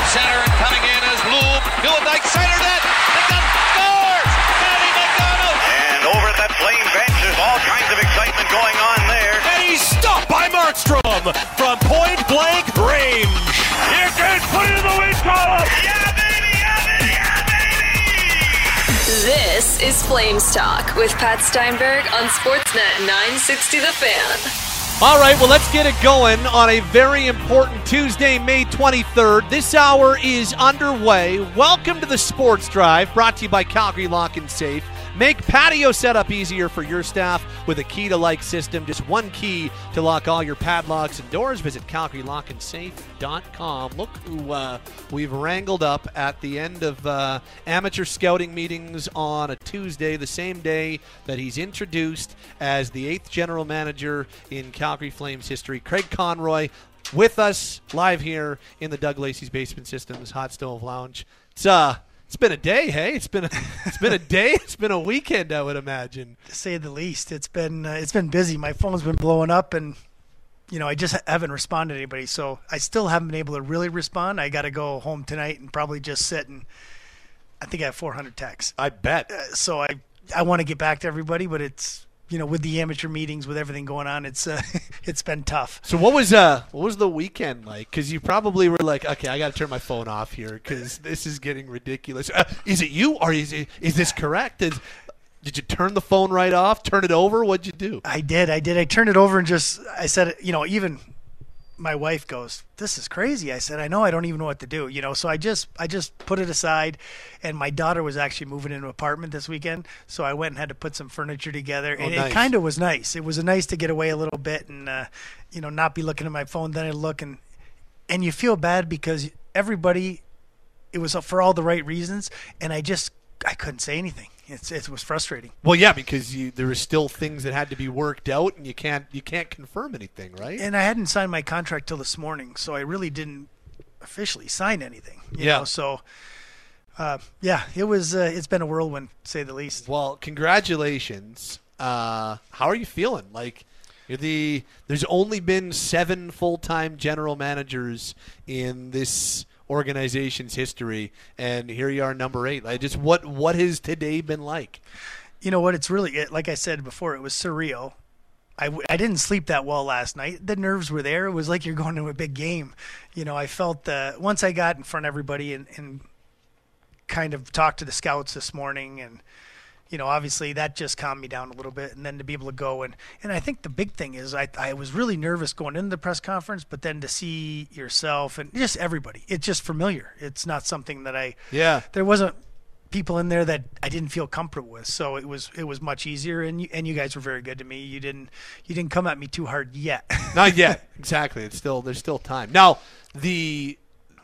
dead center and coming in is Bloom. Dyke center net. McDonough scores. Matty McDonough. And over at that Flame bench, there's all kinds of excitement going on there. And he's stopped by Markstrom from point blank range. Here goes, put it in the wind column. Yeah, baby, yeah, baby, yeah, baby. This is Flames Talk with Pat Steinberg on Sportsnet 960 The Fan. All right, well, let's get it going on a very important Tuesday, May 23rd. This hour is underway. Welcome to the Sports Drive, brought to you by Calgary Lock and Safe. Make patio setup easier for your staff with a key to like system. Just one key to lock all your padlocks and doors. Visit CalgaryLockandSafe.com. Look who uh, we've wrangled up at the end of uh, amateur scouting meetings on a Tuesday, the same day that he's introduced as the eighth general manager in Calgary Flames history. Craig Conroy with us live here in the Doug Lacey's Basement Systems Hot Stove Lounge. It's uh it's been a day, hey. It's been a, it's been a day. It's been a weekend, I would imagine. To say the least, it's been uh, it's been busy. My phone's been blowing up, and you know I just haven't responded to anybody. So I still haven't been able to really respond. I got to go home tonight and probably just sit and I think I have 400 texts. I bet. Uh, so I I want to get back to everybody, but it's you know, with the amateur meetings, with everything going on, it's uh, it's been tough. So what was uh what was the weekend like? Because you probably were like, okay, I got to turn my phone off here because this is getting ridiculous. Uh, is it you or is it is this correct? Is, did you turn the phone right off? Turn it over? What'd you do? I did. I did. I turned it over and just I said, you know, even my wife goes, "This is crazy." I said, "I know. I don't even know what to do." You know, so I just I just put it aside. And my daughter was actually moving into an apartment this weekend, so I went and had to put some furniture together. Oh, and nice. it kind of was nice. It was nice to get away a little bit and uh, you know not be looking at my phone. Then I look and and you feel bad because everybody, it was for all the right reasons, and I just I couldn't say anything. It's, it was frustrating. Well, yeah, because you, there were still things that had to be worked out, and you can't you can't confirm anything, right? And I hadn't signed my contract till this morning, so I really didn't officially sign anything. You Yeah. Know? So, uh, yeah, it was. Uh, it's been a whirlwind, say the least. Well, congratulations. Uh, how are you feeling? Like you're the there's only been seven full time general managers in this organization's history, and here you are, number eight. Like, just what what has today been like? You know what? It's really it, like I said before. It was surreal. I, I didn't sleep that well last night. The nerves were there. It was like you're going to a big game. You know, I felt uh, once I got in front of everybody and, and kind of talked to the scouts this morning and you know obviously that just calmed me down a little bit and then to be able to go and and I think the big thing is I I was really nervous going into the press conference but then to see yourself and just everybody it's just familiar it's not something that I Yeah. there wasn't people in there that I didn't feel comfortable with so it was it was much easier and you, and you guys were very good to me you didn't you didn't come at me too hard yet Not yet. exactly. It's still there's still time. Now the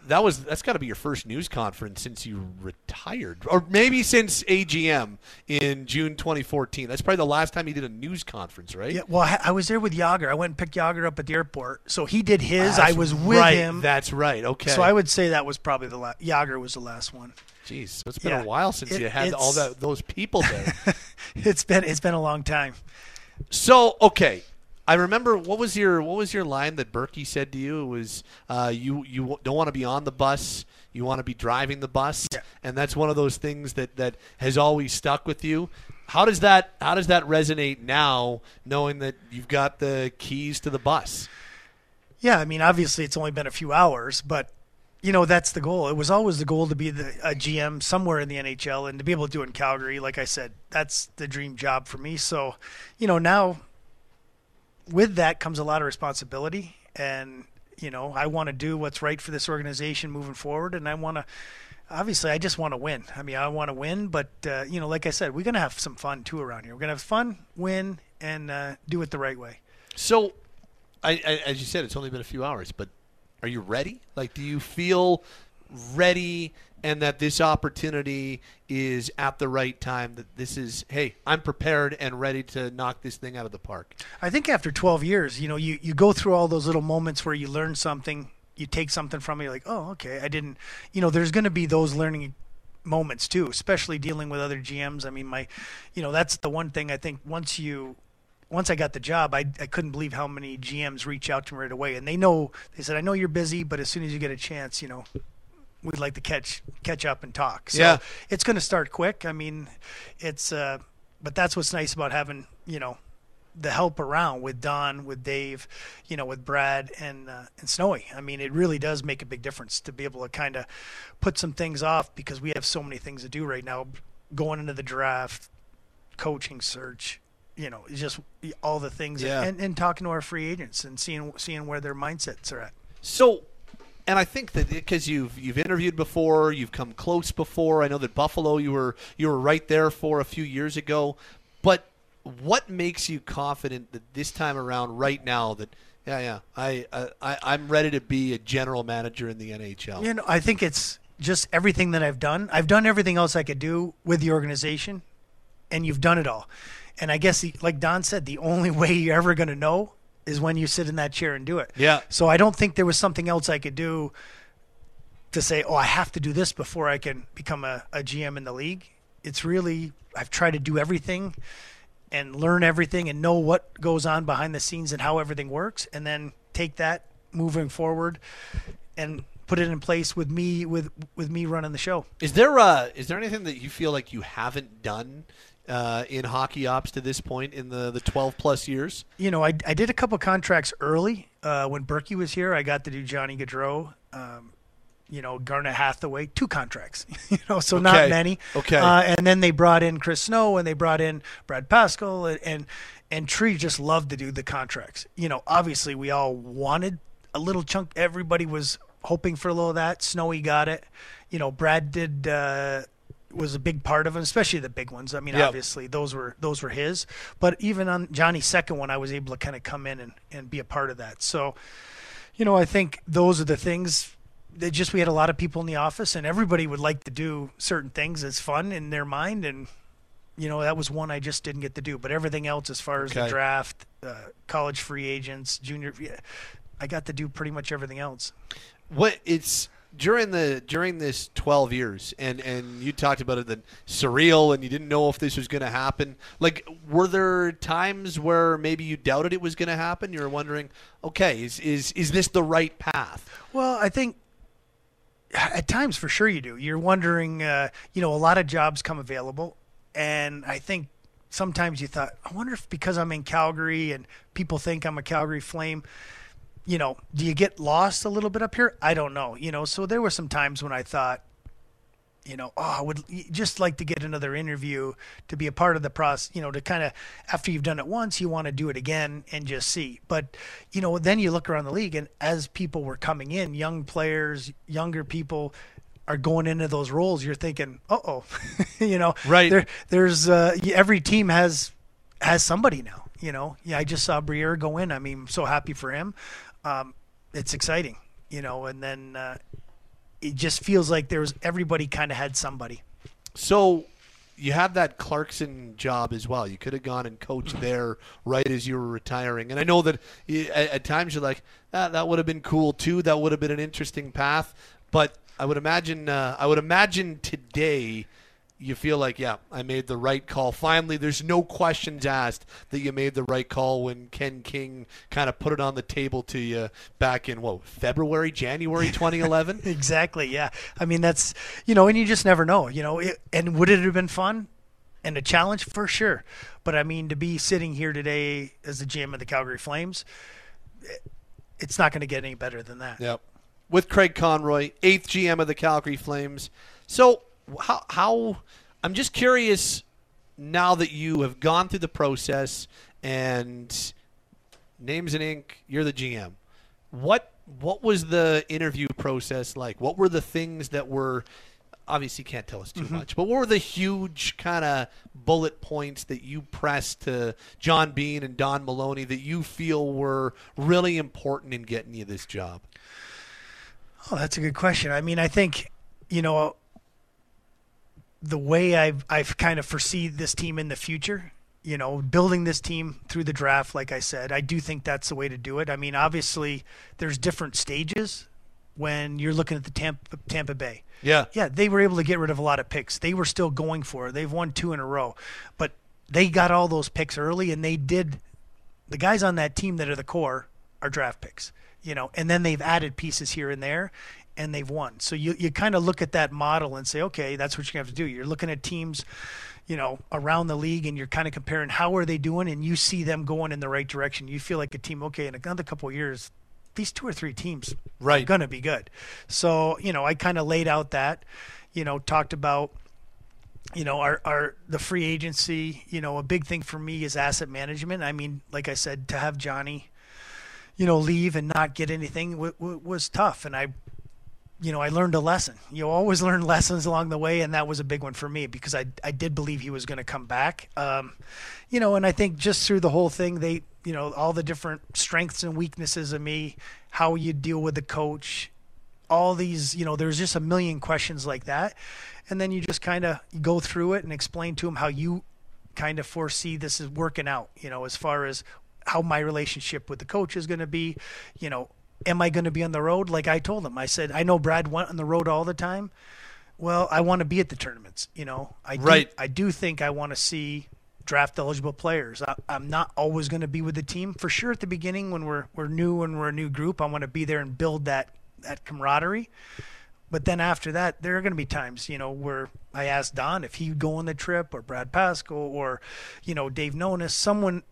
that was that's got to be your first news conference since you retired, or maybe since AGM in June 2014. That's probably the last time you did a news conference, right? Yeah, well, I I was there with Jagr. I went and picked Jagr up at the airport. So he did his. I was with right. him. That's right. Okay. So I would say that was probably the last. Jagr was the last one. Jeez, so it's been Yeah. a while since It- you had all that those people there. It's been it's been a long time. so okay, I remember what was your what was your line that Burkie said to you? It was uh, you you don't want to be on the bus, you want to be driving the bus, Yeah. and that's one of those things that that has always stuck with you. How does that how does that resonate now, knowing that you've got the keys to the bus? Yeah, I mean, obviously it's only been a few hours, but you know that's the goal. It was always the goal to be the a GM somewhere in the NHL and to be able to do it in Calgary. Like I said, that's the dream job for me. So, you know, now with that comes a lot of responsibility, and you know, I want to do what's right for this organization moving forward, and I want to. Obviously, I just want to win. I mean, I want to win, but uh, you know, like I said, we're gonna have some fun too around here. We're gonna have fun, win, and uh, do it the right way. So, I, I, as you said, it's only been a few hours, but are you ready? Like, do you feel ready and that this opportunity is at the right time? That this is, hey, I'm prepared and ready to knock this thing out of the park. I think after 12 years, you know, you, you go through all those little moments where you learn something, you take something from it, you're like, oh, okay, I didn't, you know, there's going to be those learning moments too, especially dealing with other GMs. I mean, my, you know, that's the one thing I think once you, once I got the job, I, I couldn't believe how many GMs reach out to me right away. And they know, they said, I know you're busy, but as soon as you get a chance, you know, we'd like to catch catch up and talk. So Yeah. it's going to start quick. I mean, it's uh, but that's what's nice about having you know the help around with Don, with Dave, you know, with Brad and uh, and Snowy. I mean, it really does make a big difference to be able to kind of put some things off because we have so many things to do right now, going into the draft, coaching search. You know, just all the things, Yeah. and, and talking to our free agents and seeing seeing where their mindsets are at. So, and I think that because you've you've interviewed before, you've come close before. I know that Buffalo, you were you were right there for a few years ago. But what makes you confident that this time around, right now, that yeah, yeah, I I I'm ready to be a general manager in the NHL. You know, I think it's just everything that I've done. I've done everything else I could do with the organization, and you've done it all. And I guess, like Don said, the only way you're ever going to know is when you sit in that chair and do it. Yeah. So I don't think there was something else I could do to say, oh, I have to do this before I can become a, a GM in the league. It's really, I've tried to do everything and learn everything and know what goes on behind the scenes and how everything works, and then take that moving forward and put it in place with me with with me running the show. Is there uh is there anything that you feel like you haven't done uh, in hockey ops to this point in the the 12 plus years? You know, I, I did a couple contracts early uh, when Burkie was here. I got to do Johnny Gaudreau, um, you know, Garnet Hathaway, two contracts. you know, so Okay. not many. Okay. Uh, and then they brought in Chris Snow and they brought in Brad Pascall and, and and Tree just loved to do the contracts. You know, obviously we all wanted a little chunk. Everybody was hoping for a little of that. Snowy got it. You know, Brad did. Uh, was a big part of it, especially the big ones. I mean, Yep. obviously those were those were his. But even on Johnny's second one, I was able to kind of come in and, and be a part of that. So, you know, I think those are the things that just we had a lot of people in the office, and everybody would like to do certain things as fun in their mind, and you know that was one I just didn't get to do. But everything else, as far as Okay. the draft, uh, college free agents, junior, yeah, I got to do pretty much everything else. What it's during the during this 12 years and and you talked about it that surreal and you didn't know if this was going to happen. Like were there times where maybe you doubted it was going to happen? You were wondering okay is is is this the right path? Well, I think at times for sure you do. You're wondering, uh, you know, a lot of jobs come available, and I think sometimes you thought, I wonder if because I'm in Calgary and people think I'm a Calgary Flame, you know, do you get lost a little bit up here? I don't know. You know, so there were some times when I thought, you know, oh, I would just like to get another interview to be a part of the process, you know, to kind of, after you've done it once, you want to do it again and just see. But, you know, then you look around the league and as people were coming in, young players, younger people are going into those roles, you're thinking, uh oh, you know, Right. There, there's, uh, every team has, has somebody now, you know. Yeah, I just saw Briere go in. I mean, I'm so happy for him. Um, it's exciting, you know, and then, uh, it just feels like there was everybody kind of had somebody. so you have that Clarkson job as well. You could have gone and coached there right as you were retiring. And I know that y- at, at times you're like, ah, that would have been cool too. That would have been an interesting path. But I would imagine, uh, I would imagine today, you feel like, yeah, I made the right call. Finally, there's no questions asked that you made the right call when Ken King kind of put it on the table to you back in what February, January 2011. Exactly. Yeah. I mean, that's you know, and you just never know. You know, it, and would it have been fun and a challenge for sure? But I mean, to be sitting here today as the GM of the Calgary Flames, eh, it's not going to get any better than that. Yep. With Craig Conroy, eighth GM of the Calgary Flames. So how how I'm just curious now that you have gone through the process and names and ink, you're the GM. What what was the interview process like? What were the things that were obviously you can't tell us too mm-hmm. much, but what were the huge kind of bullet points that you pressed to John Bean and Don Maloney that you feel were really important in getting you this job? Oh, that's a good question. I mean, I think you know the way I've I've kind of foresee this team in the future. You know, building this team through the draft, like I said, I do think that's the way to do it. I mean, obviously, there's different stages when you're looking at the Tampa, Tampa Bay. Yeah. Yeah, they were able to get rid of a lot of picks. They were still going for it. They've won two in a row, but they got all those picks early, and they did. The guys on that team that are the core are draft picks, you know, and then they've added pieces here and there, and they've won. So you you kind of look at that model and say, okay, that's what you have to do. You're looking at teams, you know, around the league, and you're kind of comparing how are they doing, and you see them going in the right direction. You feel like a team, okay, in another couple of years, these two or three teams Right. are going to be good. So you know, I kind of laid out that, you know, talked about you know our, our the free agency you know a big thing for me is asset management i mean like i said to have johnny you know leave and not get anything w- w- was tough and i you know i learned a lesson you always learn lessons along the way and that was a big one for me because i, I did believe he was going to come back um, you know and i think just through the whole thing they you know all the different strengths and weaknesses of me how you deal with the coach all these, you know, there's just a million questions like that. And then you just kind of go through it and explain to him how you kind of foresee this is working out, you know, as far as how my relationship with the coach is going to be, you know, am I going to be on the road? Like I told him, I said, I know Brad went on the road all the time. Well, I want to be at the tournaments, you know, I do, Right. I do think I want to see draft eligible players. I, I'm not always going to be with the team for sure at the beginning when we're we're new and we're a new group. I want to be there and build that that camaraderie. But then after that, there are going to be times, you know, where I asked Don if he'd go on the trip, or Brad Pascall, or you know Dave Nonis. Someone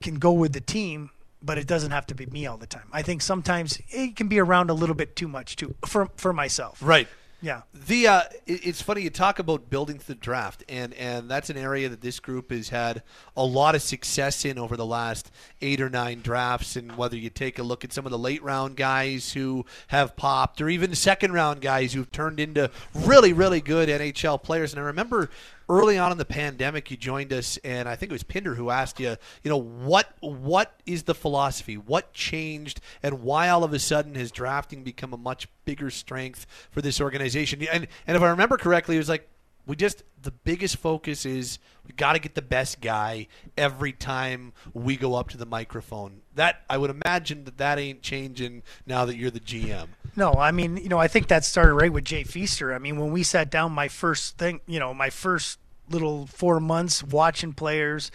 can go with the team, but it doesn't have to be me all the time. I think sometimes it can be around a little bit too much too for for myself. Right. Yeah. The uh, it- it's funny you talk about building the draft, and and that's an area that this group has had a lot of success in over the last eight or nine drafts. And whether you take a look at some of the late round guys who have popped, or even second round guys who've turned into really really good NHL players. And I remember early on in the pandemic, you joined us, and I think it was Pinder who asked you, you know, what what is the philosophy? What changed, and why all of a sudden has drafting become a much bigger strength for this organization? And and if I remember correctly, it was like we just the biggest focus is we got to get the best guy every time we go up to the microphone. That I would imagine that that ain't changing now that you're the GM. No, I mean, you know, I think that started right with Jay Feaster. I mean, when we sat down, my first thing, you know, my first little four months watching players,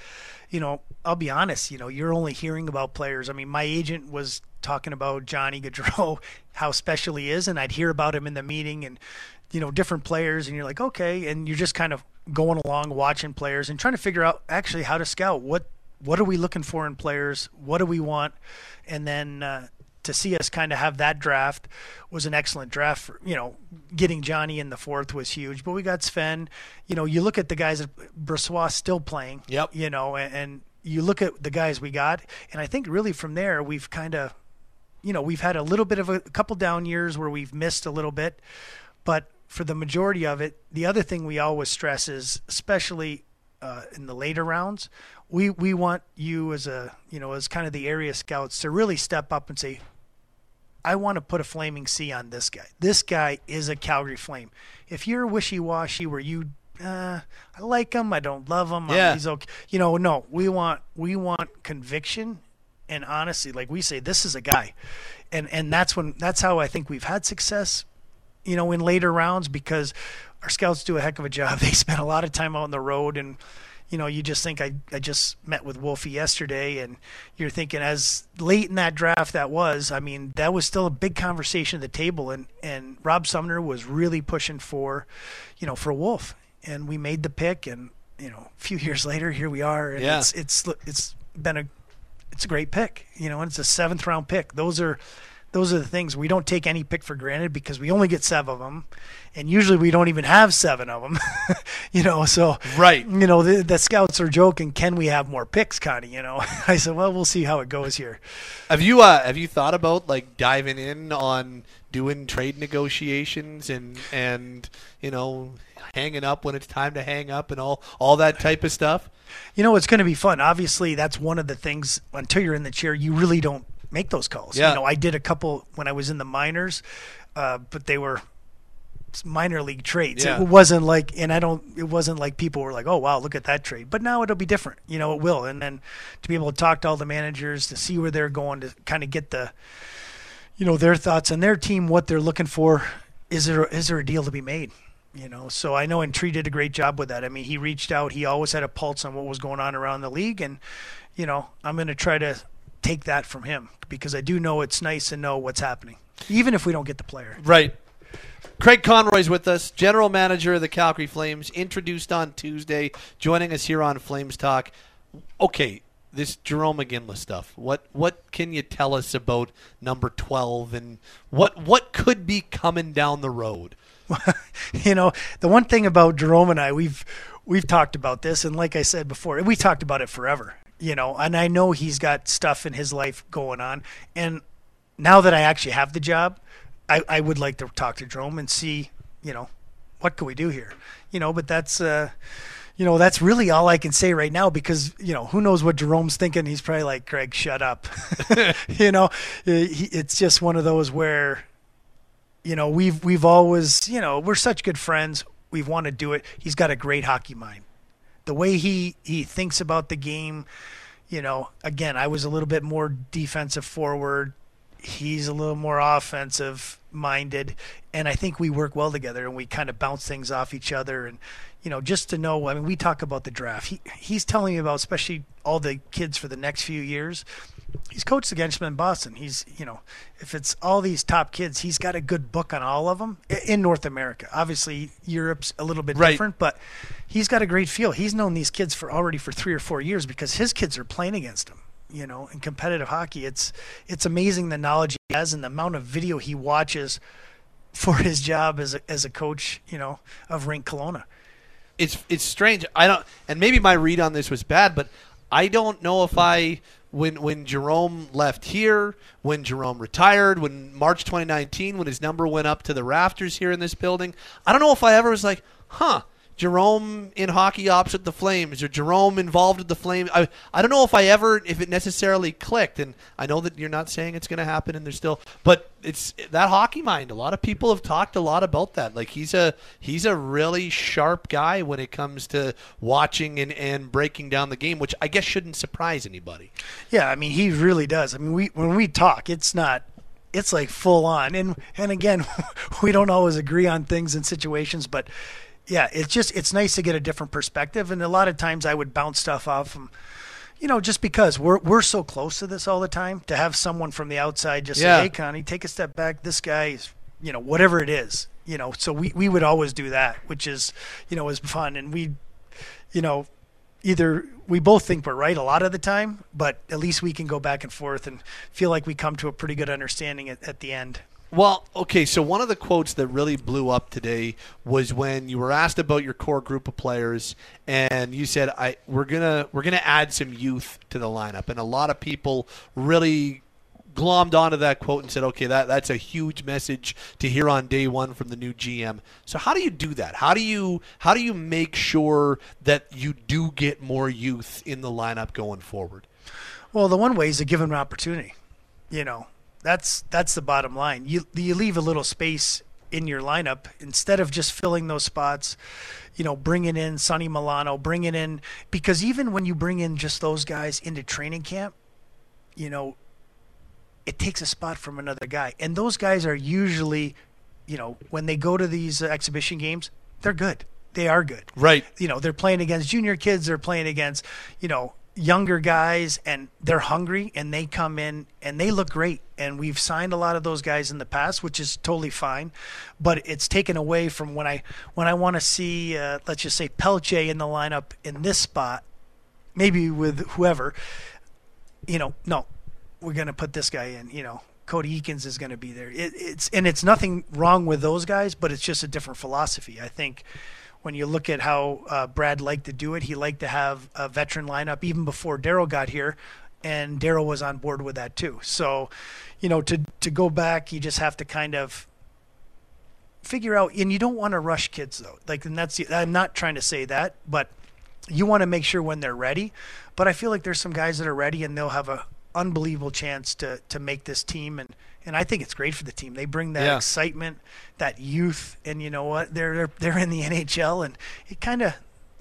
you know, I'll be honest, you know, you're only hearing about players. I mean, my agent was talking about Johnny Gaudreau, how special he is, and I'd hear about him in the meeting and, you know, different players, and you're like, okay, and you're just kind of going along watching players and trying to figure out actually how to scout what what are we looking for in players, what do we want, and then. Uh, to see us kind of have that draft was an excellent draft. For, you know, getting Johnny in the fourth was huge. But we got Sven. You know, you look at the guys that Brossoit still playing. Yep. You know, and, and you look at the guys we got, and I think really from there we've kind of, you know, we've had a little bit of a, a couple down years where we've missed a little bit, but for the majority of it, the other thing we always stress is, especially uh, in the later rounds, we we want you as a you know as kind of the area scouts to really step up and say, I want to put a flaming C on this guy. This guy is a Calgary Flame. If you're wishy washy, where you, uh, I like him, I don't love him, Yeah. he's okay. You know, no, we want we want conviction and honesty. Like we say, this is a guy, and and that's when that's how I think we've had success. You know, in later rounds because our scouts do a heck of a job. They spend a lot of time out on the road and you know, you just think I, I just met with Wolfie yesterday, and you're thinking as late in that draft that was, I mean, that was still a big conversation at the table, and and Rob Sumner was really pushing for, you know, for Wolf, and we made the pick, and you know, a few years later, here we are, and Yeah. it's it's it's been a it's a great pick, you know, and it's a seventh round pick. Those are those are the things we don't take any pick for granted because we only get seven of them, and usually we don't even have seven of them, you know. So Right. you know, the, the scouts are joking, can we have more picks, Connie? You know, I said, well, we'll see how it goes here. Have you uh, have you thought about like diving in on doing trade negotiations and and you know hanging up when it's time to hang up and all all that type of stuff? You know, it's going to be fun. Obviously, that's one of the things. Until you're in the chair, you really don't make those calls. Yeah. You know, I did a couple when I was in the minors, uh, but they were minor league trades. Yeah. It wasn't like, and I don't. It wasn't like people were like, "Oh wow, look at that trade." But now it'll be different. You know, it will. And then to be able to talk to all the managers to see where they're going to kind of get the, you know, their thoughts on their team, what they're looking for. Is there is there a deal to be made? You know, so I know and Tree did a great job with that. I mean, he reached out. He always had a pulse on what was going on around the league, and you know, I'm going to try to take that from him because I do know it's nice to know what's happening, even if we don't get the player. Right. Craig Conroy's with us, general manager of the Calgary Flames, introduced on Tuesday, joining us here on Flames Talk. Okay, this Jarome Iginla stuff. What what can you tell us about number twelve and what what could be coming down the road? you know, the one thing about Jarome and I, we've we've talked about this, and like I said before, we talked about it forever. You know, and I know he's got stuff in his life going on, and now that I actually have the job, I, I would like to talk to Jarome and see, you know, what can we do here? You know, but that's uh you know, that's really all I can say right now because, you know, who knows what Jarome's thinking. He's probably like, Craig, shut up. you know, it's just one of those where, you know, we've, we've always, you know, we're such good friends. We've wanted to do it. He's got a great hockey mind. The way he, he thinks about the game, you know, again, I was a little bit more defensive forward. He's a little more offensive minded. And I think we work well together and we kind of bounce things off each other. And, you know, just to know, I mean, we talk about the draft. He he's telling me about especially all the kids for the next few years. He's coached against them in Boston. He's, you know, if it's all these top kids, he's got a good book on all of them in North America. Obviously, Europe's a little bit Right. different, but he's got a great feel. He's known these kids for already for three or four years because his kids are playing against him. You know, in competitive hockey, it's it's amazing the knowledge he has and the amount of video he watches for his job as a, as a coach. You know, of Rink Kelowna. it's it's strange. I don't, and maybe my read on this was bad, but I don't know if I when when Jarome left here, when Jarome retired, when March 2019, when his number went up to the rafters here in this building, I don't know if I ever was like, huh. Jarome in hockey opposite the Flames, or Jarome involved with the Flames. I, I don't know if I ever, if it necessarily clicked. And I know that you're not saying it's going to happen, and there's still, but it's that hockey mind. A lot of people have talked a lot about that. Like he's a he's a really sharp guy when it comes to watching and, and breaking down the game, which I guess shouldn't surprise anybody. Yeah, I mean, he really does. I mean, we when we talk, it's not. It's like full on, and and again, we don't always agree on things and situations, but yeah, it's just it's nice to get a different perspective. And a lot of times, I would bounce stuff off him, you know, just because we're we're so close to this all the time. To have someone from the outside just Yeah. say, "Hey, Connie, take a step back. This guy's, you know, whatever it is, you know." So we we would always do that, which is, you know, is fun, and we, you know, either we both think we're right a lot of the time, but at least we can go back and forth and feel like we come to a pretty good understanding at, at the end. Well, okay, so one of the quotes that really blew up today was when you were asked about your core group of players and you said I we're going to we're going to add some youth to the lineup and a lot of people really glommed onto that quote and said, "Okay, that that's a huge message to hear on day 1 from the new GM." So how do you do that? How do you how do you make sure that you do get more youth in the lineup going forward? Well, the one way is to give them an opportunity. You know, that's that's the bottom line. You you leave a little space in your lineup instead of just filling those spots. You know, bringing in Sonny Milano, bringing in because even when you bring in just those guys into training camp, you know, it takes a spot from another guy, and those guys are usually, you know, when they go to these uh, exhibition games, they're good. They are good Right. you know they're playing against junior kids they're playing against you know younger guys and they're hungry and they come in and they look great and we've signed a lot of those guys in the past which is totally fine but it's taken away from when i when i want to see uh, let's just say Pelletier in the lineup in this spot maybe with whoever you know no we're going to put this guy in you know Cody Eakins is going to be there. It, it's and it's nothing wrong with those guys, but it's just a different philosophy. I think when you look at how uh, Brad liked to do it, he liked to have a veteran lineup even before Darryl got here, and Darryl was on board with that too. So, you know, to to go back, you just have to kind of figure out, and you don't want to rush kids though. Like, and that's I'm not trying to say that, but you want to make sure when they're ready. But I feel like there's some guys that are ready, and they'll have a unbelievable chance to to make this team and. And I think it's great for the team. They bring that Yeah. excitement, that youth, and you know what? They're they're, they're in the NHL, and it kind of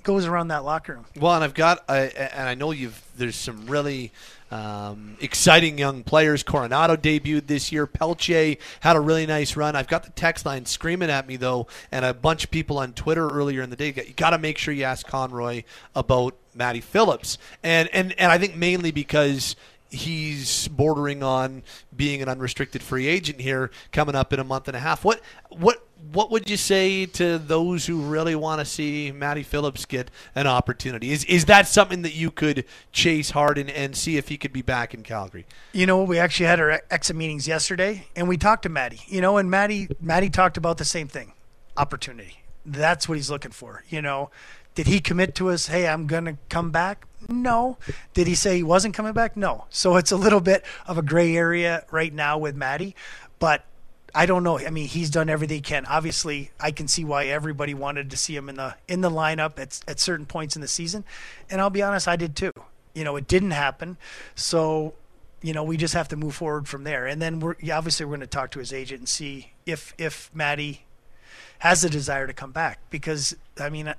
goes around that locker room. Well, and I've got, I and I know you've. There's some really um, exciting young players. Coronato debuted this year. Pelletier had a really nice run. I've got the text line screaming at me though, and a bunch of people on Twitter earlier in the day. You got to make sure you ask Conroy about Matty Phillips, and and and I think mainly because he's bordering on being an unrestricted free agent here coming up in a month and a half. What what what would you say to those who really want to see Matty Phillips get an opportunity? Is is that something that you could chase hard and, and see if he could be back in Calgary? You know, we actually had our exit meetings yesterday, and we talked to Matty. You know, and Matty Matty talked about the same thing, opportunity. That's what he's looking for. You know, did he commit to us? Hey, I'm gonna come back. No. Did he say he wasn't coming back? No. So it's a little bit of a gray area right now with Matty, but I don't know. I mean, he's done everything he can. Obviously, I can see why everybody wanted to see him in the in the lineup at at certain points in the season, and I'll be honest, I did too. You know, it didn't happen, so you know we just have to move forward from there. And then we're yeah, obviously we're going to talk to his agent and see if if Matty has a desire to come back because I mean.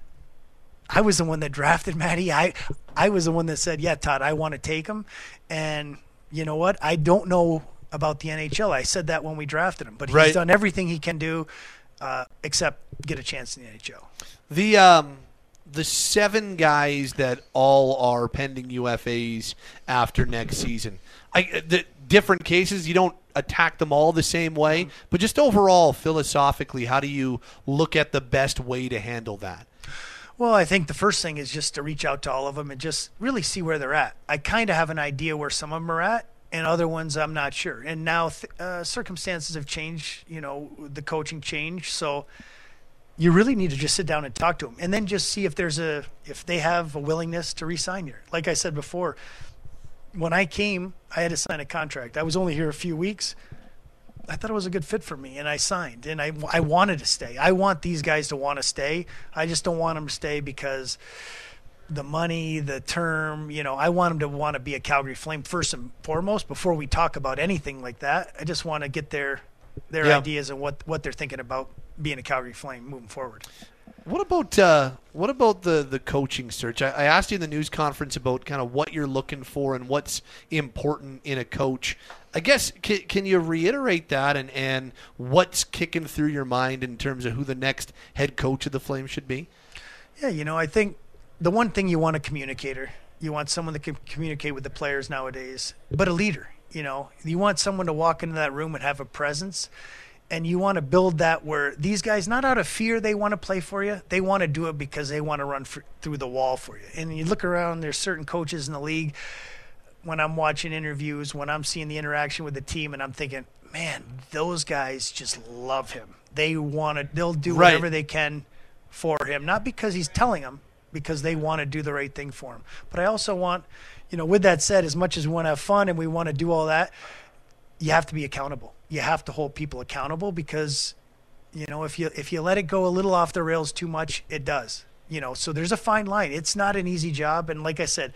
I was the one that drafted Matty. I I was the one that said, "Yeah, Tod, I want to take him." And you know what? I don't know about the NHL. I said that when we drafted him, but he's Right. done everything he can do uh, except get a chance in the NHL. The um the seven guys that all are pending UFAs after next season. I the different cases you don't attack them all the same way, but just overall philosophically, how do you look at the best way to handle that? Well, I think the first thing is just to reach out to all of them and just really see where they're at. I kind of have an idea where some of them are at, and other ones I'm not sure. And now th- uh, circumstances have changed. You know, the coaching changed, so you really need to just sit down and talk to them, and then just see if there's a if they have a willingness to resign here. Like I said before, when I came, I had to sign a contract. I was only here a few weeks. I thought it was a good fit for me, and I signed. And I, I wanted to stay. I want these guys to want to stay. I just don't want them to stay because the money, the term, you know, I want them to want to be a Calgary Flame first and foremost before we talk about anything like that. I just want to get their their Yeah. ideas and what what they're thinking about being a Calgary Flame moving forward. What about uh, what about the the coaching search? I, I asked you in the news conference about kind of what you're looking for and what's important in a coach. I guess can, can you reiterate that and and what's kicking through your mind in terms of who the next head coach of the Flames should be? Yeah, you know, I think the one thing you want a communicator. You want someone that can communicate with the players nowadays, but a leader. You know, you want someone to walk into that room and have a presence, and you want to build that where these guys, not out of fear, they want to play for you. They want to do it because they want to run for, through the wall for you. And you look around, there's certain coaches in the league. When I'm watching interviews, when I'm seeing the interaction with the team, and I'm thinking, man, those guys just love him. They want to. They'll do Right. whatever they can for him, not because he's telling them, because they want to do the right thing for him. But I also want, you know, with that said, as much as we want to have fun and we want to do all that, you have to be accountable. You have to hold people accountable because, you know, if you if you let it go a little off the rails too much, it does. You know, so there's a fine line. It's not an easy job, and like I said,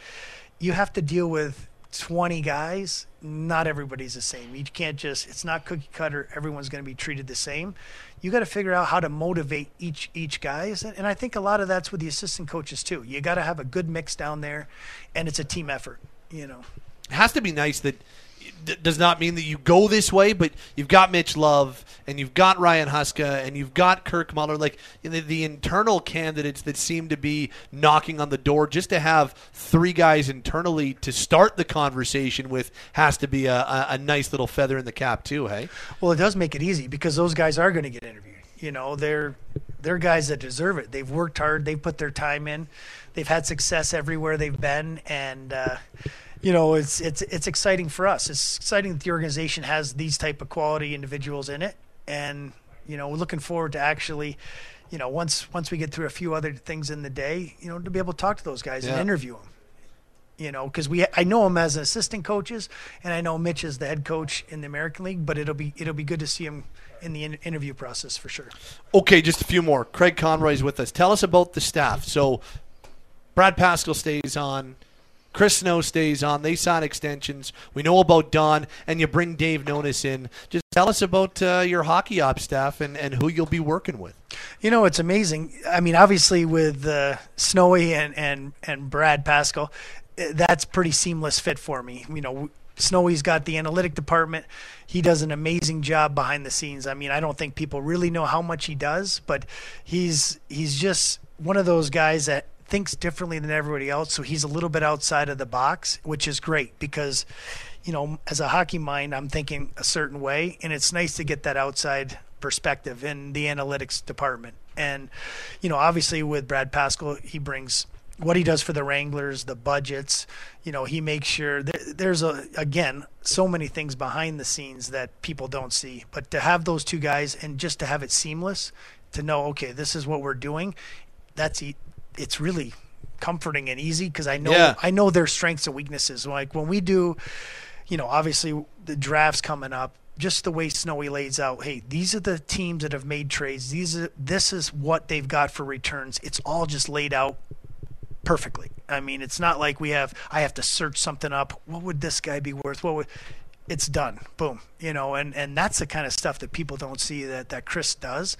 you have to deal with 20 guys. Not everybody's the same. You can't just. It's not cookie cutter. Everyone's going to be treated the same. You got to figure out how to motivate each each guy, and I think a lot of that's with the assistant coaches too. You got to have a good mix down there, and it's a team effort. You know. It has to be nice that does not mean that you go this way, but you've got Mitch Love and you've got Ryan Huska and you've got Kirk Muller, like the, the internal candidates that seem to be knocking on the door. Just to have three guys internally to start the conversation with has to be a, a, a nice little feather in the cap too. Hey, Well, it does make it easy because those guys are going to get interviewed. You know, they're they're guys that deserve it. They've worked hard. They've put their time in. They've had success everywhere they've been, and uh, you know, it's it's it's exciting for us. It's exciting that the organization has these type of quality individuals in it, and you know, we're looking forward to actually. You know, once once we get through a few other things in the day, you know, to be able to talk to those guys Yeah. and interview them you know, because we I know them as assistant coaches, and I know Mitch is the head coach in the American League. But it'll be it'll be good to see him in the in- interview process for sure. Okay, just a few more. Craig Conroy's with us. Tell us about the staff. So, Brad Pascall stays on. Chris Snow stays on. They sign extensions. We know about Don, and you bring Dave Nonis in. Just tell us about uh, your hockey ops staff and, and who you'll be working with. You know, it's amazing. I mean, obviously with uh, Snowy and and and Brad Pascall, eh, that's pretty seamless fit for me. You know. Snowy's got the analytic department. He does an amazing job behind the scenes. I mean, I don't think people really know how much he does, but he's he's just one of those guys that thinks differently than everybody else, so he's a little bit outside of the box, which is great because, you know, as a hockey mind, I'm thinking a certain way, and it's nice to get that outside perspective in the analytics department. And, you know, obviously with Brad Pascall, he brings what he does for the Wranglers, the budgets. You know, he makes sure there's a again so many things behind the scenes that people don't see. But to have those two guys and just to have it seamless, to know okay, this is what we're doing, that's it's really comforting and easy because I know Yeah. I know their strengths and weaknesses. Like when we do, you know, obviously the drafts coming up. Just the way Snowy lays out, hey, these are the teams that have made trades. These are this is what they've got for returns. It's all just laid out perfectly. I mean, it's not like we have I have to search something up. What would this guy be worth? What would it's done. Boom. You know, and and that's the kind of stuff that people don't see that that Chris does.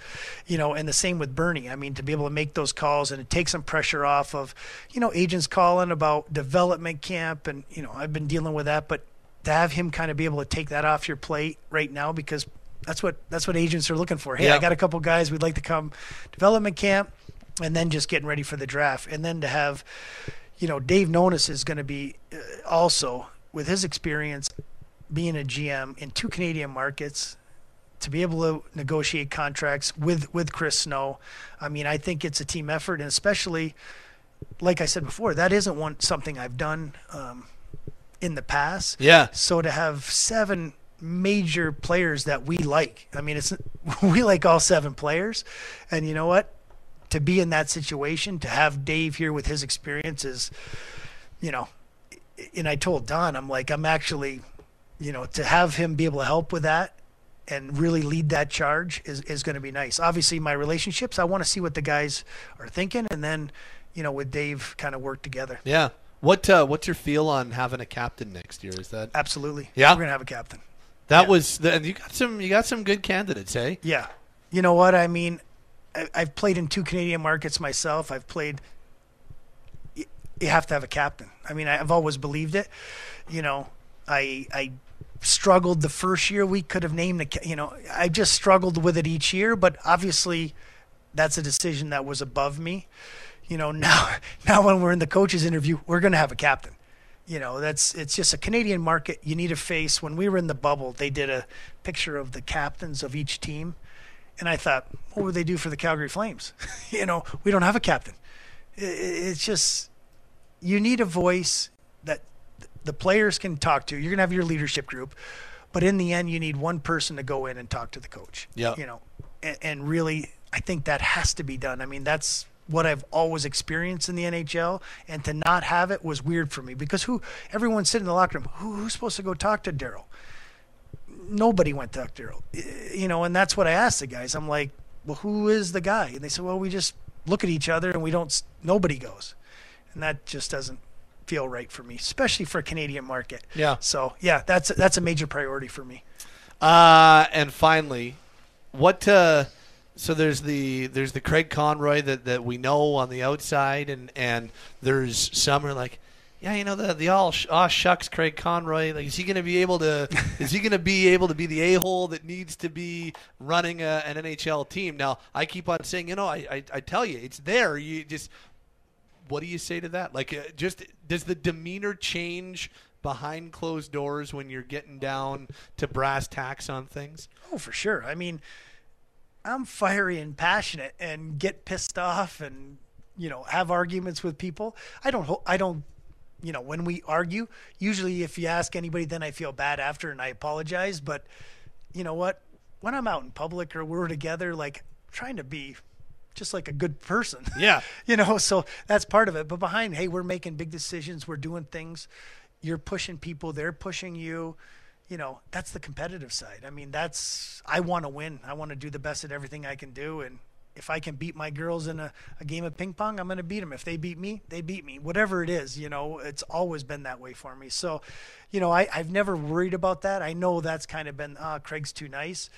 You know, and the same with Bernie. I mean, to be able to make those calls and it takes some pressure off of, you know, agents calling about development camp and, you know, I've been dealing with that, but to have him kind of be able to take that off your plate right now because that's what that's what agents are looking for. Hey, Yeah. I got a couple guys we'd like to come development camp and then just getting ready for the draft and then to have you know Dave Nonis is going to be uh, also with his experience being a GM in two Canadian markets to be able to negotiate contracts with with Chris Snow. I mean, I think it's a team effort and especially like I said before, that isn't one something I've done um, in the past. Yeah. So to have seven major players that we like, I mean, it's we like all seven players, and you know what? To be in that situation, to have Dave here with his experiences, you know, and I told Don, I'm like, I'm actually, you know, to have him be able to help with that and really lead that charge is, is going to be nice. Obviously, my relationships, I want to see what the guys are thinking, and then, you know, with Dave, kind of work together. Yeah. What uh, what's your feel on having a captain next year? Is that Absolutely. Yeah? We're going to have a captain. that yeah. was the, and you got some you got some good candidates, eh? Yeah. You know what? I mean, I, I've played in two Canadian markets myself. I've played. y- You have to have a captain. I mean, I've always believed it. You know, I I struggled the first year. We could have named a. You know, I just struggled with it each year. But obviously, that's a decision that was above me. You know, now now when we're in the coaches interview, we're going to have a captain. You know, that's it's just a Canadian market. You need a face. When we were in the bubble, they did a picture of the captains of each team, and I thought, what would they do for the Calgary Flames? you know, we don't have a captain. It's just you need a voice that the players can talk to. You're gonna have your leadership group, but in the end, you need one person to go in and talk to the coach. Yeah. You know, and, and really, I think that has to be done. I mean, that's what I've always experienced in the NHL, and to not have it was weird for me because who everyone sitting in the locker room, who, who's supposed to go talk to Darryl? Nobody went to talk to Darryl, you know, and that's what I asked the guys. I'm like, well, who is the guy? And they said, well, we just look at each other and we don't. Nobody goes, and that just doesn't feel right for me, especially for a Canadian market. Yeah. So yeah, that's that's a major priority for me. Uh, and finally, what? Uh, so there's the there's the Craig Conroy that, that we know on the outside, and and there's some are like, yeah, you know the the all sh- aw shucks Craig Conroy. Like, is he going to be able to? is he going to be able to be the a hole that needs to be running a, an NHL team? Now I keep on saying, you know, I, I I tell you, it's there. You just what do you say to that? Like, uh, just does the demeanor change behind closed doors when you're getting down to brass tacks on things? Oh, for sure. I mean, I'm fiery and passionate and get pissed off and you know have arguments with people. I don't. I don't. You know, when we argue, usually if you ask anybody, then I feel bad after and I apologize. But you know what? When I'm out in public or we're together, like trying to be just like a good person. Yeah. you know, so that's part of it. But behind, hey, we're making big decisions, we're doing things. You're pushing people, they're pushing you. You know, that's the competitive side. I mean, that's I want to win. I want to do the best at everything I can do, and if I can beat my girls in a, a game of ping pong, I'm going to beat them. If they beat me, they beat me. Whatever it is, you know, it's always been that way for me. So, you know, I, I've never worried about that. I know that's kind of been, ah, Craig's too nice.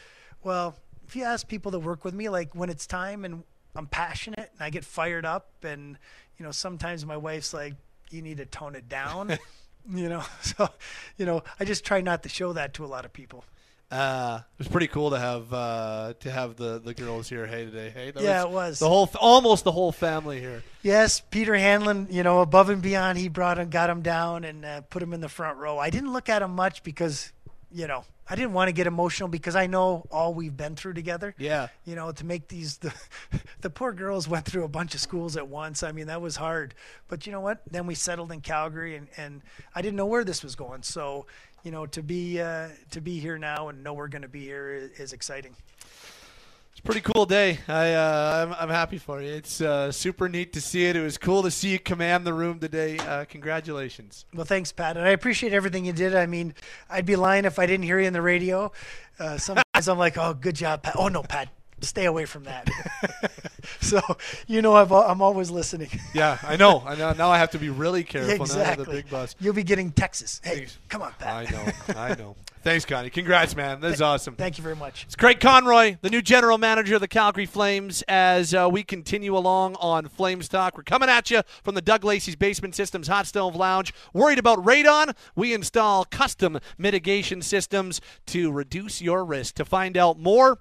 Well, if you ask people that work with me, like when it's time and I'm passionate and I get fired up, and you know, sometimes my wife's like, "You need to tone it down," you know. So, you know, I just try not to show that to a lot of people. Uh, it was pretty cool to have uh, to have the, the girls here. Hey, today. Hey, that Yeah, it was. the whole almost the whole family here. Yes, Peter Hanlon, you know, above and beyond, he brought him, got him down, and uh, put him in the front row. I didn't look at him much because, you know, I didn't want to get emotional because I know all we've been through together. Yeah. You know, to make these the the poor girls went through a bunch of schools at once. I mean, that was hard. But you know what? Then we settled in Calgary, and and I didn't know where this was going. So, you know, to be uh, to be here now and know we're going to be here is, is exciting. Pretty cool day. I uh, I'm, I'm happy for you. It's uh, super neat to see it. It was cool to see you command the room today. Uh, congratulations. Well, thanks, Pat, and I appreciate everything you did. I mean, I'd be lying if I didn't hear you in the radio. Uh, sometimes I'm like, "Oh, good job, Pat." Oh no, Pat, stay away from that. so you know, I've, I'm always listening. Yeah, I know. I know. Now I have to be really careful. I exactly. the big bus. You'll be getting Texas. Hey, Thanks. come on, Pat. I know. I know. Thanks, Connie. Congrats, man. This is awesome. Thank you very much. It's Craig Conroy, the new general manager of the Calgary Flames, as uh, we continue along on Flames Talk. We're coming at you from the Doug Lacey's Basement Systems Hot Stove Lounge. Worried about radon? We install custom mitigation systems to reduce your risk. To find out more,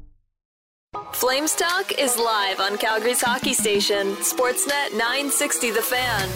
Flames Talk is live on Calgary's hockey station, Sportsnet 960 The Fan.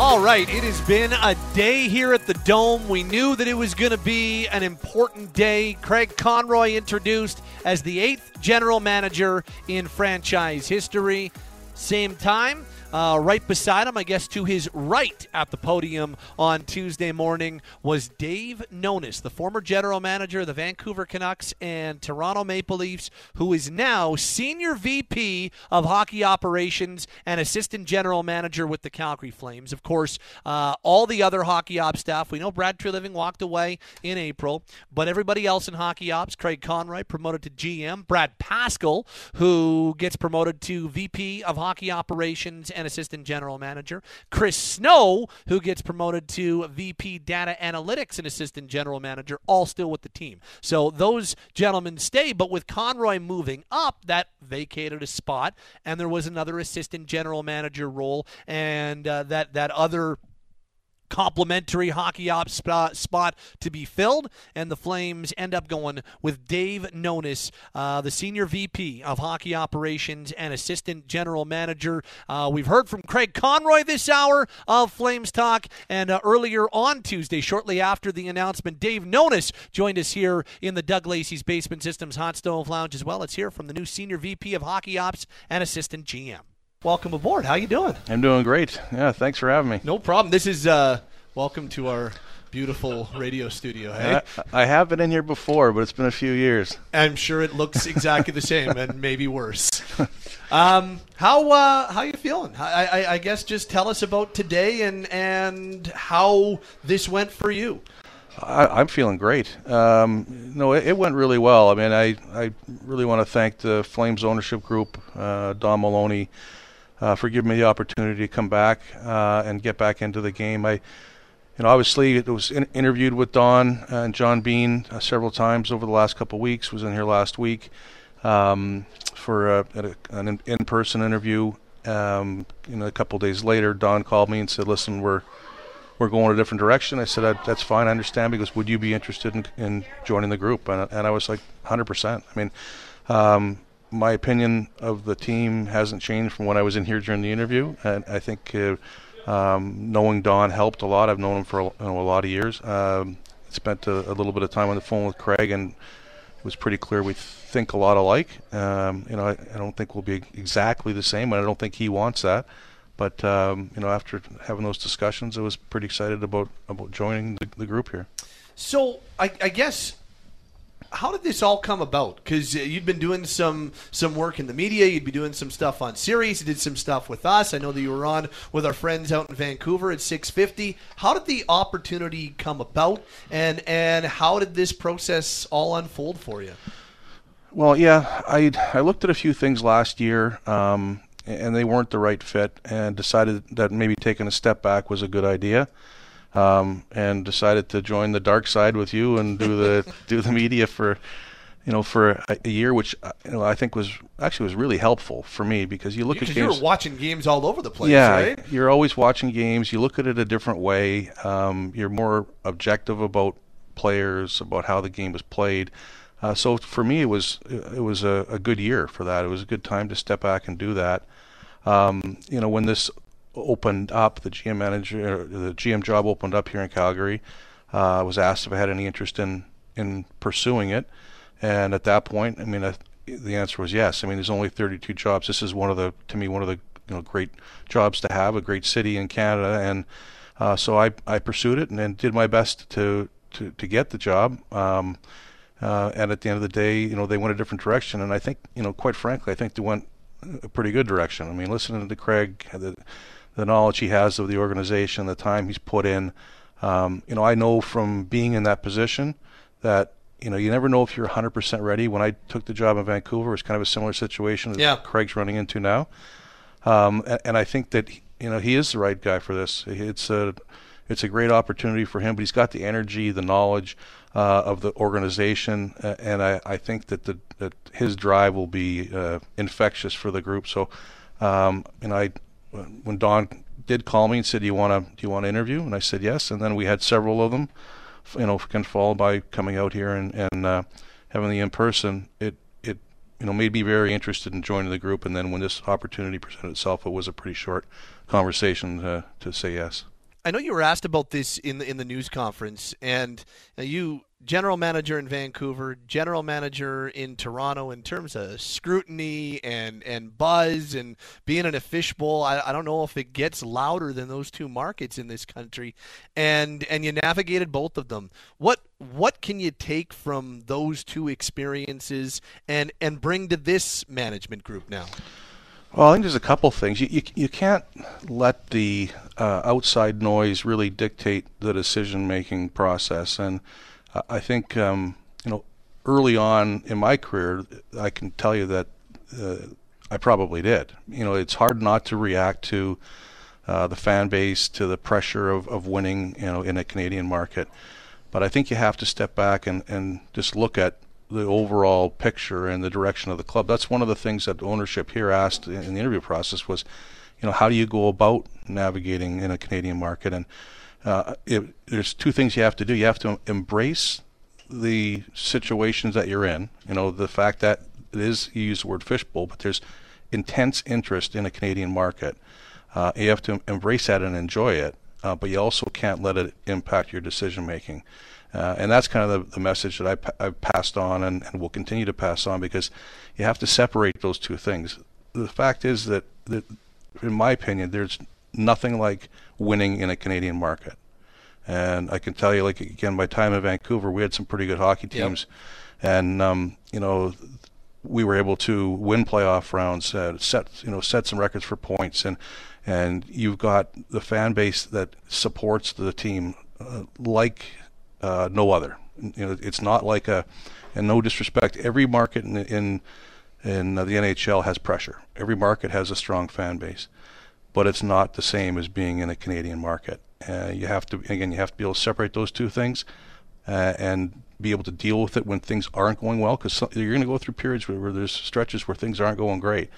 All right, it has been a day here at the Dome. We knew that it was going to be an important day. Craig Conroy introduced as the eighth general manager in franchise history. Same time, uh, right beside him, I guess to his right at the podium on Tuesday morning, was Dave Nonis, the former general manager of the Vancouver Canucks and Toronto Maple Leafs, who is now senior VP of hockey operations and assistant general manager with the Calgary Flames. Of course, uh, all the other hockey ops staff, we know Brad Treliving walked away in April, but everybody else in hockey ops, Craig Conroy promoted to GM, Brad Pascall, who gets promoted to VP of hockey operations and assistant general manager, Chris Snow, who gets promoted to VP data analytics and assistant general manager, all still with the team. So those gentlemen stay, but with Conroy moving up, that vacated a spot, and there was another assistant general manager role, and uh, that that other complimentary hockey ops spot, spot to be filled, and the Flames end up going with Dave Nonis, uh, the senior VP of hockey operations and assistant general manager. Uh, we've heard from Craig Conroy this hour of Flames Talk, and uh, earlier on Tuesday, shortly after the announcement, Dave Nonis joined us here in the Doug Lacey's Basement Systems Hot Stove Lounge as well. Let's hear from the new senior VP of hockey ops and assistant GM. Welcome aboard. How you doing? I'm doing great. Yeah, thanks for having me. No problem. This is uh, welcome to our beautiful radio studio. Hey, I, I have been in here before, but it's been a few years. I'm sure it looks exactly the same and maybe worse. Um, how uh, how you feeling? I, I, I guess just tell us about today and and how this went for you. I, I'm feeling great. Um, no, it, it went really well. I mean, I, I really want to thank the Flames ownership group, uh, Don Maloney, uh, for giving me the opportunity to come back uh, and get back into the game. I, you know, obviously it was in, interviewed with Don and John Bean uh, several times over the last couple of weeks. Was in here last week um, for a, a, an in-person interview. Um, you know, a couple days later, Don called me and said, "Listen, we're we're going a different direction." I said, "That's fine. I understand." Because would you be interested in, in joining the group? And, and I was like, "100%." I mean. Um, my opinion of the team hasn't changed from when I was in here during the interview, and I think uh, um, knowing Don helped a lot. I've known him for you know, a lot of years. Um, spent a, a, little bit of time on the phone with Craig, and it was pretty clear we think a lot alike. Um, you know, I, I, don't think we'll be exactly the same, and I don't think he wants that. But um, you know, after having those discussions, I was pretty excited about about joining the, the group here. So I, I guess how did this all come about? Because uh, you'd been doing some some work in the media, you'd be doing some stuff on Sirius, you did some stuff with us. I know that you were on with our friends out in Vancouver at 650. How did the opportunity come about, and and how did this process all unfold for you? Well, yeah, I I looked at a few things last year, um, and they weren't the right fit, and decided that maybe taking a step back was a good idea, um, and decided to join the dark side with you and do the do the media for, you know, for a, a year, which uh, you know I think was actually was really helpful for me because you look at games. you were watching games all over the place, yeah, right? you're always watching games. You look at it a different way. Um, you're more objective about players, about how the game was played. Uh, so for me, it was it was a, a good year for that. It was a good time to step back and do that. Um, you know, when this opened up, the GM manager, the GM job opened up here in Calgary. Uh, I was asked if I had any interest in in pursuing it, and at that point, I mean, I, the answer was yes. I mean, there's only 32 jobs. This is one of the, to me, one of the you know great jobs to have, a great city in Canada, and uh, so I I pursued it and, and did my best to to to get the job. Um, uh, and at the end of the day, you know, they went a different direction, and I think, you know, quite frankly, I think they went a pretty good direction. I mean, listening to Craig, the, the knowledge he has of the organization, the time he's put in, um, you know, I know from being in that position that you know you never know if you're 100% ready. When I took the job in Vancouver, it was kind of a similar situation that Yeah. Craig's running into now, um, and, and I think that you know he is the right guy for this. It's a it's a great opportunity for him, but he's got the energy, the knowledge uh, of the organization, uh, and I, I think that the that his drive will be uh, infectious for the group. So, um, and I when Don did call me and said, "Do you want to do you want to interview?" and I said yes, and then we had several of them, you know, can fall by coming out here and and uh, having the in person. It it you know made me very interested in joining the group, and then when this opportunity presented itself, it was a pretty short conversation to, to say yes. I know you were asked about this in the in the news conference, and uh, you, general manager in Vancouver, general manager in Toronto, in terms of scrutiny and and buzz and being in a fishbowl. I, I don't know if it gets louder than those two markets in this country, and and you navigated both of them. What what can you take from those two experiences and and bring to this management group now? Well, I think there's a couple things. You you, you can't let the uh, outside noise really dictate the decision making process, and I think um, you know early on in my career, I can tell you that uh, I probably did. You know, it's hard not to react to uh, the fan base, to the pressure of, of winning. You know, in a Canadian market, but I think you have to step back and, and just look at the overall picture and the direction of the club. That's one of the things that ownership here asked in the interview process was, you know, how do you go about navigating in a Canadian market? And uh, it, there's two things you have to do. You have to embrace the situations that you're in. You know, the fact that it is you use the word fishbowl, but there's intense interest in a Canadian market. Uh, you have to embrace that and enjoy it, uh, but you also can't let it impact your decision making. Uh, and that's kind of the, the message that I, I've passed on and, and will continue to pass on because you have to separate those two things. The fact is that, that, in my opinion, there's nothing like winning in a Canadian market. And I can tell you, like again, my time in Vancouver, we had some pretty good hockey Yep. teams, and um, you know, we were able to win playoff rounds, uh, set you know set some records for points, and and you've got the fan base that supports the team uh, like uh, no other. You know, it's not like a, and no disrespect, every market in in in the NHL has pressure. Every market has a strong fan base, but it's not the same as being in a Canadian market. Uh, you have to again, you have to be able to separate those two things, uh, and be able to deal with it when things aren't going well. Because you're going to go through periods where, where there's stretches where things aren't going great,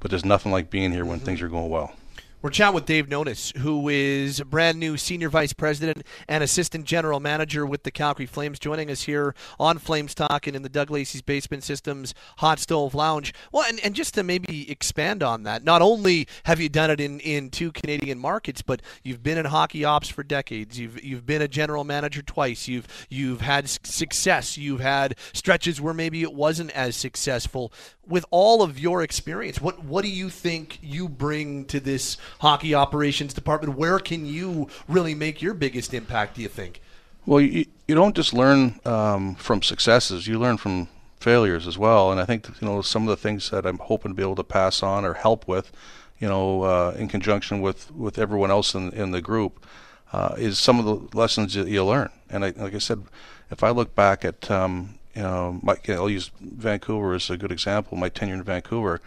but there's nothing like being here when things are going well. We're chatting with Dave Nonis, who is a brand new senior vice president and assistant general manager with the Calgary Flames, joining us here on Flames Talk and in the Doug Lacey's Basement Systems Hot Stove Lounge. Well, and, and just to maybe expand on that, not only have you done it in, in two Canadian markets, but you've been in hockey ops for decades. You've you've been a general manager twice. You've you've had success. You've had stretches where maybe it wasn't as successful. With all of your experience, what what do you think you bring to this hockey operations department? Where can you really make your biggest impact? Do you think? Well, you, you don't just learn um, from successes; you learn from failures as well. And I think you know some of the things that I'm hoping to be able to pass on or help with, you know, uh, in conjunction with with everyone else in in the group, uh, is some of the lessons that you learn. And I, like I said, if I look back at um, you know, my, I'll use Vancouver as a good example. My tenure in Vancouver,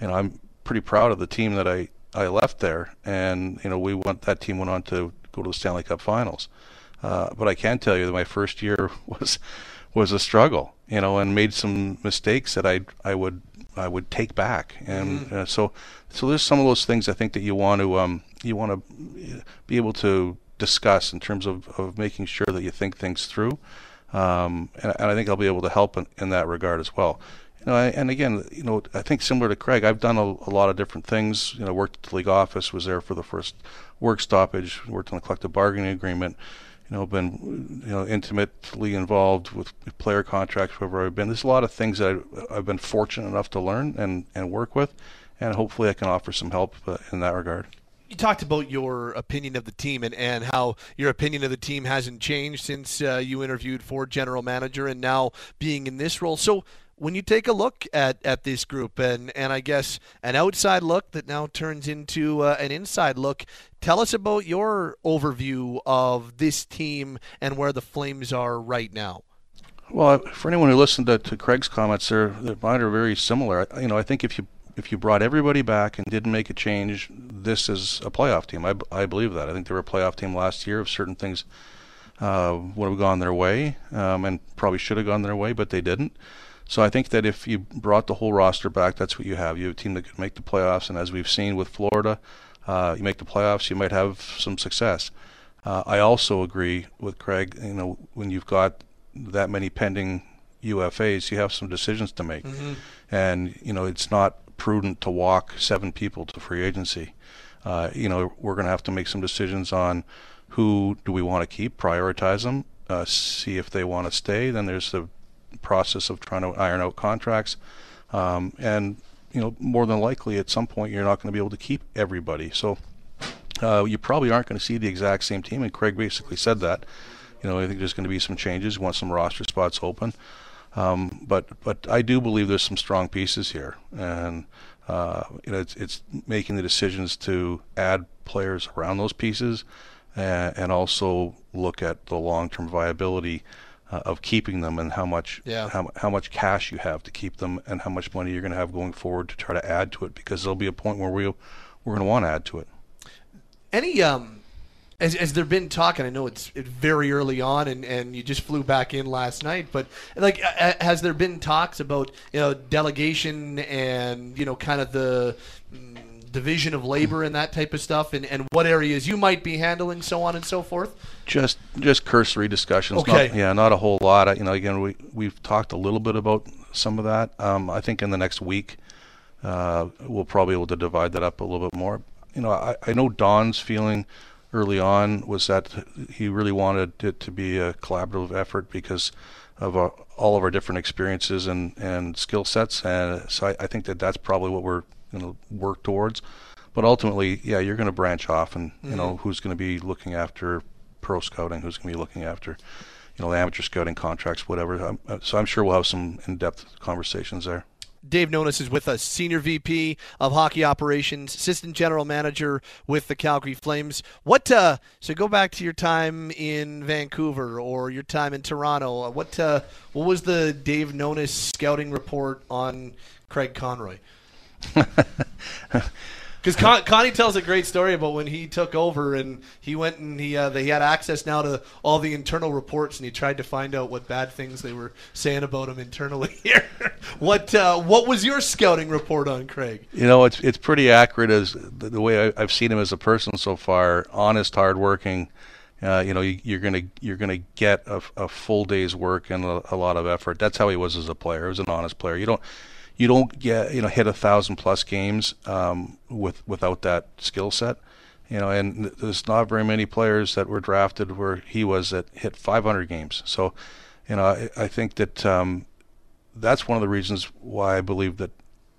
you know, I'm pretty proud of the team that I I left there, and you know, we went that team went on to go to the Stanley Cup Finals. Uh, but I can tell you that my first year was was a struggle, you know, and made some mistakes that I I would I would take back, and mm-hmm. uh, so so there's some of those things I think that you want to um you want to be able to discuss in terms of, of making sure that you think things through, um, and, and I think I'll be able to help in, in that regard as well. You know, I, and again, you know, I think similar to Craig, I've done a, a, lot of different things. You know, worked at the league office, was there for the first work stoppage, worked on the collective bargaining agreement you know, been you know intimately involved with player contracts wherever I've been. There's a lot of things that I've, I've been fortunate enough to learn and, and work with, and hopefully I can offer some help uh, in that regard. You talked about your opinion of the team and, and how your opinion of the team hasn't changed since uh, you interviewed for general manager and now being in this role. So when you take a look at, at this group and, and I guess an outside look that now turns into uh, an inside look, tell us about your overview of this team and where the Flames are right now. Well, for anyone who listened to, to Craig's comments, they're, mine are very similar. You know, I think if you if you brought everybody back and didn't make a change, this is a playoff team. I, I believe that. I think they were a playoff team last year if certain things uh, would have gone their way um, and probably should have gone their way, but they didn't. So I think that if you brought the whole roster back, that's what you have. You have a team that could make the playoffs, and as we've seen with Florida, uh, you make the playoffs, you might have some success. Uh, I also agree with Craig. You know, when you've got that many pending UFAs, you have some decisions to make, mm-hmm. and you know it's not prudent to walk seven people to free agency. Uh, you know, we're going to have to make some decisions on who do we want to keep, prioritize them, uh, see if they want to stay. Then there's the process of trying to iron out contracts. Um, and you know, more than likely, at some point, you're not going to be able to keep everybody. So uh, you probably aren't going to see the exact same team. And Craig basically said that. You know, I think there's going to be some changes. Want some roster spots open. Um, but but I do believe there's some strong pieces here, and uh, you know, it's, it's making the decisions to add players around those pieces, and, and also look at the long-term viability uh, of keeping them and how much yeah. how, how much cash you have to keep them and how much money you're going to have going forward to try to add to it because there'll be a point where we we're going to want to add to it. Any um as, as there been talk, and I know it's, it's very early on, and, and you just flew back in last night, but like, has there been talks about you know delegation and you know kind of the mm, division of labor and that type of stuff, and, and what areas you might be handling, so on and so forth? Just just cursory discussions. Okay. Not, yeah, not a whole lot. You know, again, we we've talked a little bit about some of that. Um, I think in the next week, uh, we'll probably be able to divide that up a little bit more. You know, I, I know Don's feeling early on was that he really wanted it to be a collaborative effort because of our, all of our different experiences and, and skill sets. And so I, I, think that that's probably what we're going to work towards. But ultimately, yeah, you're going to branch off, and you mm-hmm. know who's going to be looking after pro scouting, who's going to be looking after, you know, the amateur scouting contracts, whatever. Uh, so I'm sure we'll have some in-depth conversations there. Dave Nonis is with us, Senior VP of Hockey Operations, Assistant General Manager with the Calgary Flames. What? Uh, so go back to your time in Vancouver or your time in Toronto. What? Uh, what was the Dave Nonis scouting report on Craig Conroy? Because Con- Connie tells a great story about when he took over and he went and he uh, he had access now to all the internal reports and he tried to find out what bad things they were saying about him internally here. what uh, what was your scouting report on Craig? You know, it's it's pretty accurate as the, the way I, have seen him as a person so far. Honest, hardworking. Uh, you know, you, are gonna you're gonna get a, a, full day's work and a, a lot of effort. That's how he was as a player. He was an honest player. You don't you don't get you know hit a thousand plus games um, with without that skill set. You know, and there's not very many players that were drafted where he was that hit 500 games. So, you know, I, I think that um, that's one of the reasons why I believe that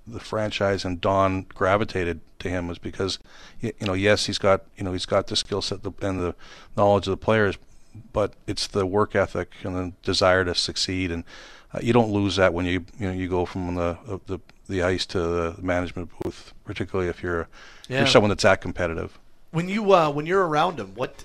the franchise and Don gravitated to him was because, you know, yes, he's got you know he's got the skill set and the knowledge of the players, but it's the work ethic and the desire to succeed, and uh, you don't lose that when you you know you go from the the the ice to the management booth, particularly if you're Yeah. you're someone that's that competitive. When you uh, when you're around him, what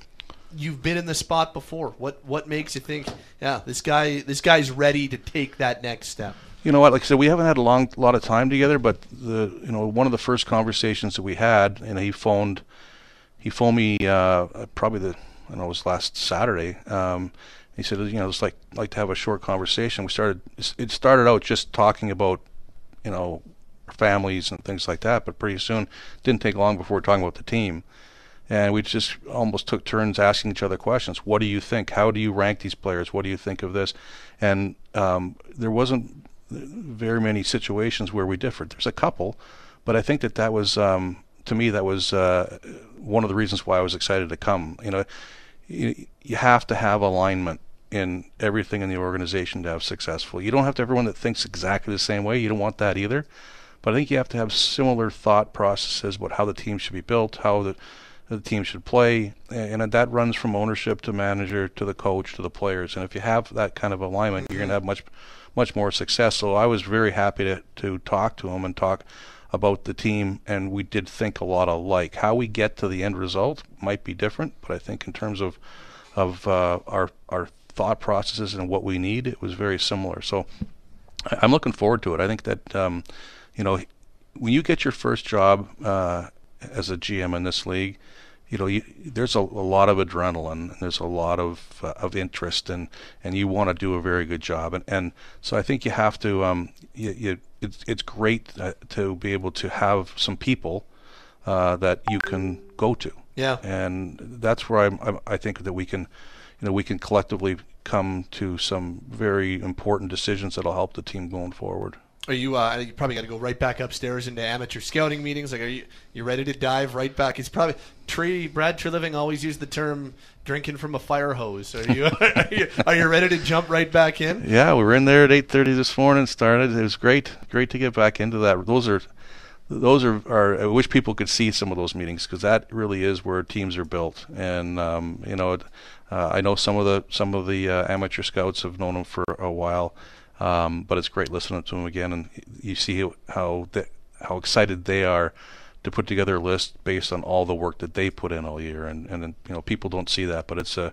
you've been in the spot before. What what makes you think, yeah, this guy this guy's ready to take that next step? You know what? Like I said, we haven't had a long lot of time together, but the you know one of the first conversations that we had, and he phoned, he phoned me uh, probably the I don't know it was last Saturday. Um, he said, you know, it's like like to have a short conversation. We started. It started out just talking about, you know, families and things like that, but pretty soon, didn't take long before we were talking about the team. And we just almost took turns asking each other questions. What do you think? How do you rank these players? What do you think of this? And um, there wasn't very many situations where we differed. There's a couple, but I think that that was um, to me that was uh, one of the reasons why I was excited to come. You know, you have to have alignment in everything in the organization to have successful. You don't have to have everyone that thinks exactly the same way. You don't want that either. But I think you have to have similar thought processes about how the team should be built, how the the team should play, and that runs from ownership to manager to the coach to the players. And if you have that kind of alignment, you're going to have much, much more success. So I was very happy to to talk to him and talk about the team, and we did think a lot alike. How we get to the end result might be different, but I think in terms of of uh, our our thought processes and what we need, it was very similar. So I'm looking forward to it. I think that um, you know when you get your first job uh, as a GM in this league, you know, you, there's a, a, lot of adrenaline, there's a lot of uh, of interest, and and you want to do a very good job, and and so I think you have to, um, you, you it's it's great uh, to be able to have some people uh, that you can go to, yeah, and that's where I'm, I'm, I think that we can, you know, we can collectively come to some very important decisions that'll help the team going forward. Are you? Uh, you probably got to go right back upstairs into amateur scouting meetings. Like, are you? You ready to dive right back? It's probably Tree. Brad Treliving always used the term "drinking from a fire hose." Are you? are, you are you ready to jump right back in? Yeah, we were in there at eight thirty this morning. Started. It was great. Great to get back into that. Those are. Those are, are. I wish people could see some of those meetings because that really is where teams are built. And um, you know, uh, I know some of the some of the uh, amateur scouts have known them for a while. Um, but it's great listening to them again, and you see how how excited they are to put together a list based on all the work that they put in all year. And and you know people don't see that, but it's a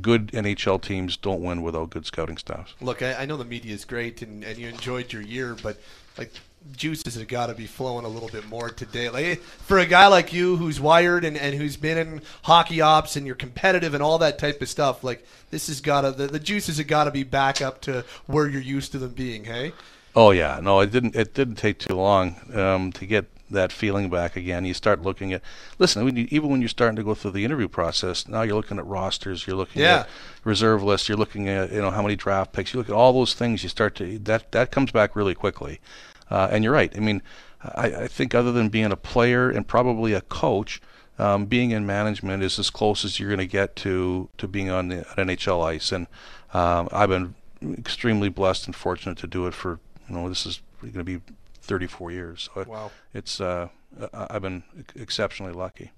good NHL teams don't win without good scouting staffs. Look, I, I know the media is great, and, and you enjoyed your year, but like juices have got to be flowing a little bit more today. Like for a guy like you who's wired and, and who's been in hockey ops and you're competitive and all that type of stuff, like this has got to the, the juices have got to be back up to where you're used to them being. Hey. Oh yeah, no, it didn't. It didn't take too long um, to get that feeling back again. You start looking at, listen, when you, even when you're starting to go through the interview process, now you're looking at rosters, you're looking yeah. at reserve lists, you're looking at you know how many draft picks, you look at all those things. You start to that that comes back really quickly. Uh, and you're right. I mean, I, I, think other than being a player and probably a coach, um, being in management is as close as you're going to get to to being on the NHL ice. And um, I've been extremely blessed and fortunate to do it for you know this is going to be 34 years. So wow. It's uh, I've been exceptionally lucky.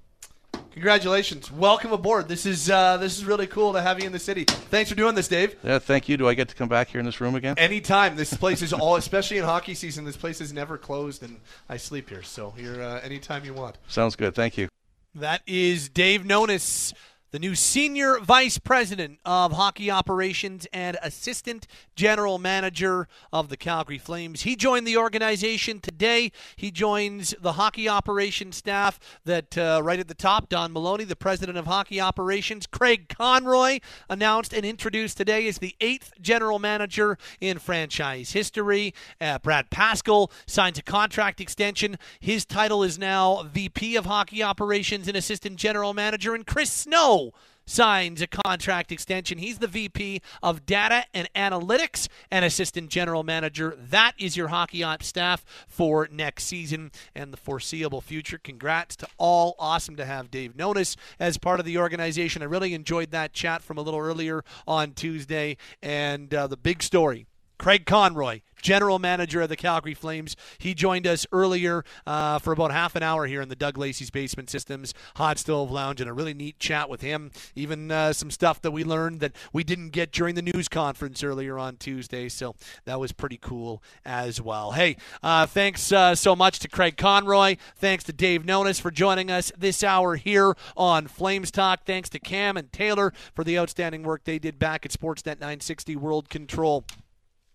Congratulations! Welcome aboard. This is uh, this is really cool to have you in the city. Thanks for doing this, Dave. Yeah, thank you. Do I get to come back here in this room again? Anytime. This place is all, especially in hockey season. This place is never closed, and I sleep here. So you're uh, anytime you want. Sounds good. Thank you. That is Dave Nonis the new senior vice president of hockey operations and assistant general manager of the Calgary Flames. He joined the organization today. He joins the hockey operations staff that uh, right at the top, Don Maloney, the president of hockey operations. Craig Conroy announced and introduced today as the eighth general manager in franchise history. Uh, Brad Pascall signs a contract extension. His title is now VP of hockey operations and assistant general manager. And Chris Snow signs a contract extension. He's the VP of Data and Analytics and Assistant General Manager. That is your hockey ops staff for next season and the foreseeable future. Congrats to all. Awesome to have Dave Nonis as part of the organization. I really enjoyed that chat from a little earlier on Tuesday. And uh, the big story Craig Conroy, general manager of the Calgary Flames. He joined us earlier uh, for about half an hour here in the Doug Lacey's Basement Systems Hot Stove Lounge, and a really neat chat with him. Even uh, some stuff that we learned that we didn't get during the news conference earlier on Tuesday. So that was pretty cool as well. Hey, uh, thanks uh, so much to Craig Conroy. Thanks to Dave Nonis for joining us this hour here on Flames Talk. Thanks to Cam and Taylor for the outstanding work they did back at Sportsnet 960 World Control.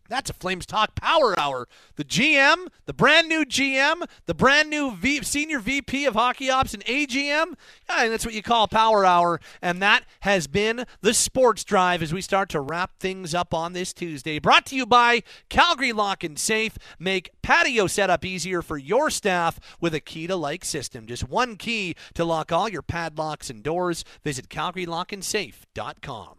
That's a Flames Talk Power Hour. The GM, the brand new GM, the brand new v- senior VP of Hockey Ops and AGM. Yeah, that's what you call Power Hour. And that has been the Sports Drive as we start to wrap things up on this Tuesday. Brought to you by Calgary Lock and Safe. Make patio setup easier for your staff with a key to like system. Just one key to lock all your padlocks and doors. Visit CalgaryLockandSafe.com.